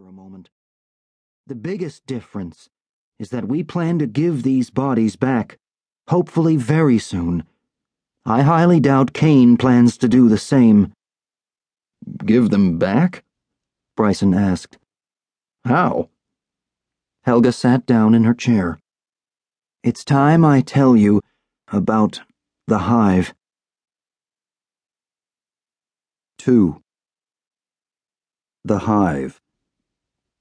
for a moment. The biggest difference is that we plan to give these bodies back, hopefully very soon. I highly doubt Kaine plans to do the same. Give them back? Bryson asked. How? Helga sat down in her chair. It's time I tell you about the hive. 2. The hive.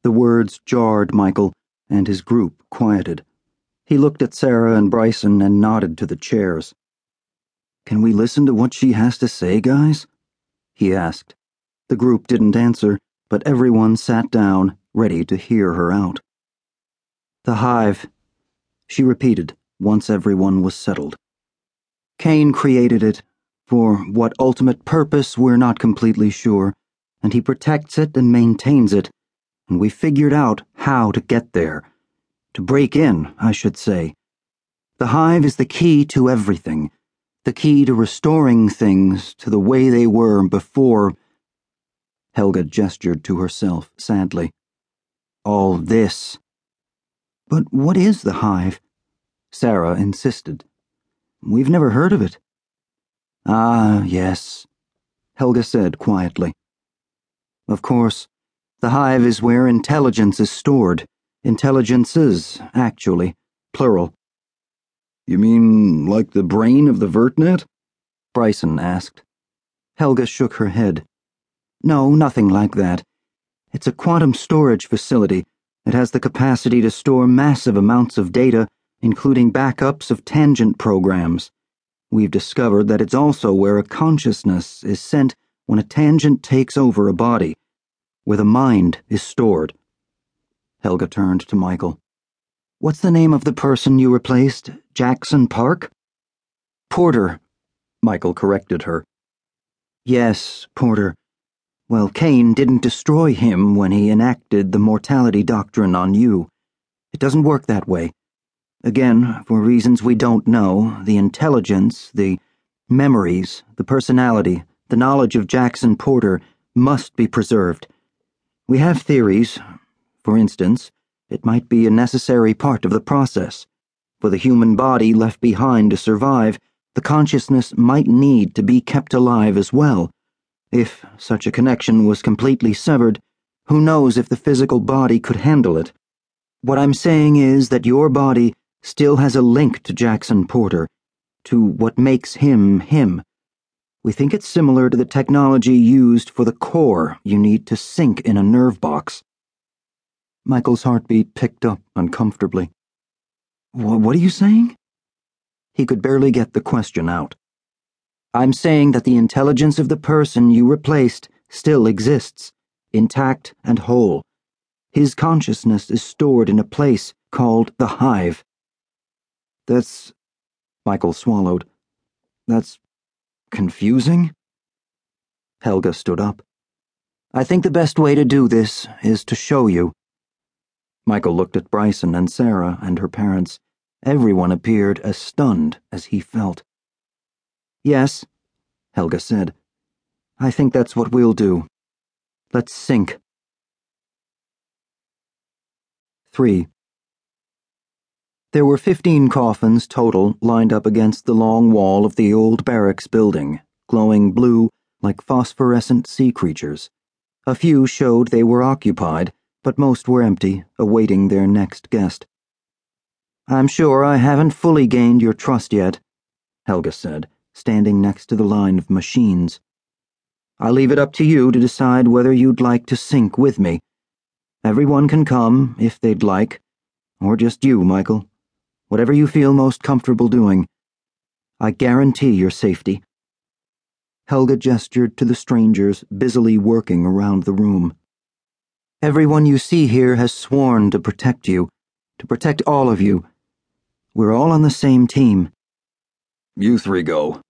The words jarred Michael, and his group quieted. He looked at Sarah and Bryson and nodded to the chairs. Can we listen to what she has to say, guys? He asked. The group didn't answer, but everyone sat down, ready to hear her out. The hive, she repeated once everyone was settled. Kaine created it, for what ultimate purpose we're not completely sure, and he protects it and maintains it, and we figured out how to get there. To break in, I should say. The hive is the key to everything, the key to restoring things to the way they were before. Helga gestured to herself sadly. All this. But what is the hive? Sarah insisted. We've never heard of it. Ah, yes, Helga said quietly. Of course, the hive is where intelligence is stored. Intelligences, actually, plural. You mean like the brain of the VirtNet? Bryson asked. Helga shook her head. No, nothing like that. It's a quantum storage facility. It has the capacity to store massive amounts of data including backups of tangent programs. We've discovered that it's also where a consciousness is sent when a tangent takes over a body, where the mind is stored. Helga turned to Michael. What's the name of the person you replaced? Jackson Park? Porter, Michael corrected her. Yes, Porter. Well, Kaine didn't destroy him when he enacted the mortality doctrine on you. It doesn't work that way. Again, for reasons we don't know, the intelligence, the memories, the personality, the knowledge of Jackson Porter must be preserved. We have theories. For instance, it might be a necessary part of the process. For the human body left behind to survive, the consciousness might need to be kept alive as well. If such a connection was completely severed, who knows if the physical body could handle it? What I'm saying is that your body still has a link to Jackson Porter, to what makes him him. We think it's similar to the technology used for the core you need to sink in a NerveBox. Michael's heartbeat picked up uncomfortably. What are you saying? He could barely get the question out. I'm saying that the intelligence of the person you replaced still exists, intact and whole. His consciousness is stored in a place called the hive. That's. Michael swallowed. That's. Confusing? Helga stood up. I think the best way to do this is to show you. Michael looked at Bryson and Sarah and her parents. Everyone appeared as stunned as he felt. Yes, Helga said. I think that's what we'll do. Let's sink. 3. There were fifteen coffins total lined up against the long wall of the old barracks building, glowing blue like phosphorescent sea creatures. A few showed they were occupied, but most were empty, awaiting their next guest. I'm sure I haven't fully gained your trust yet, Helga said, standing next to the line of machines. I'll leave it up to you to decide whether you'd like to sink with me. Everyone can come, if they'd like, or just you, Michael. Whatever you feel most comfortable doing. I guarantee your safety. Helga gestured to the strangers busily working around the room. Everyone you see here has sworn to protect you, to protect all of you. We're all on the same team. You three go,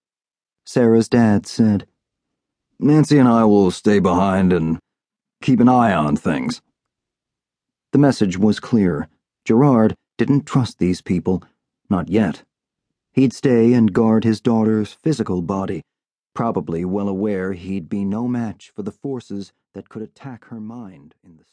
Sarah's dad said. Nancy and I will stay behind and keep an eye on things. The message was clear. Gerard didn't trust these people, not yet. He'd stay and guard his daughter's physical body, probably well aware he'd be no match for the forces that could attack her mind in the sleep.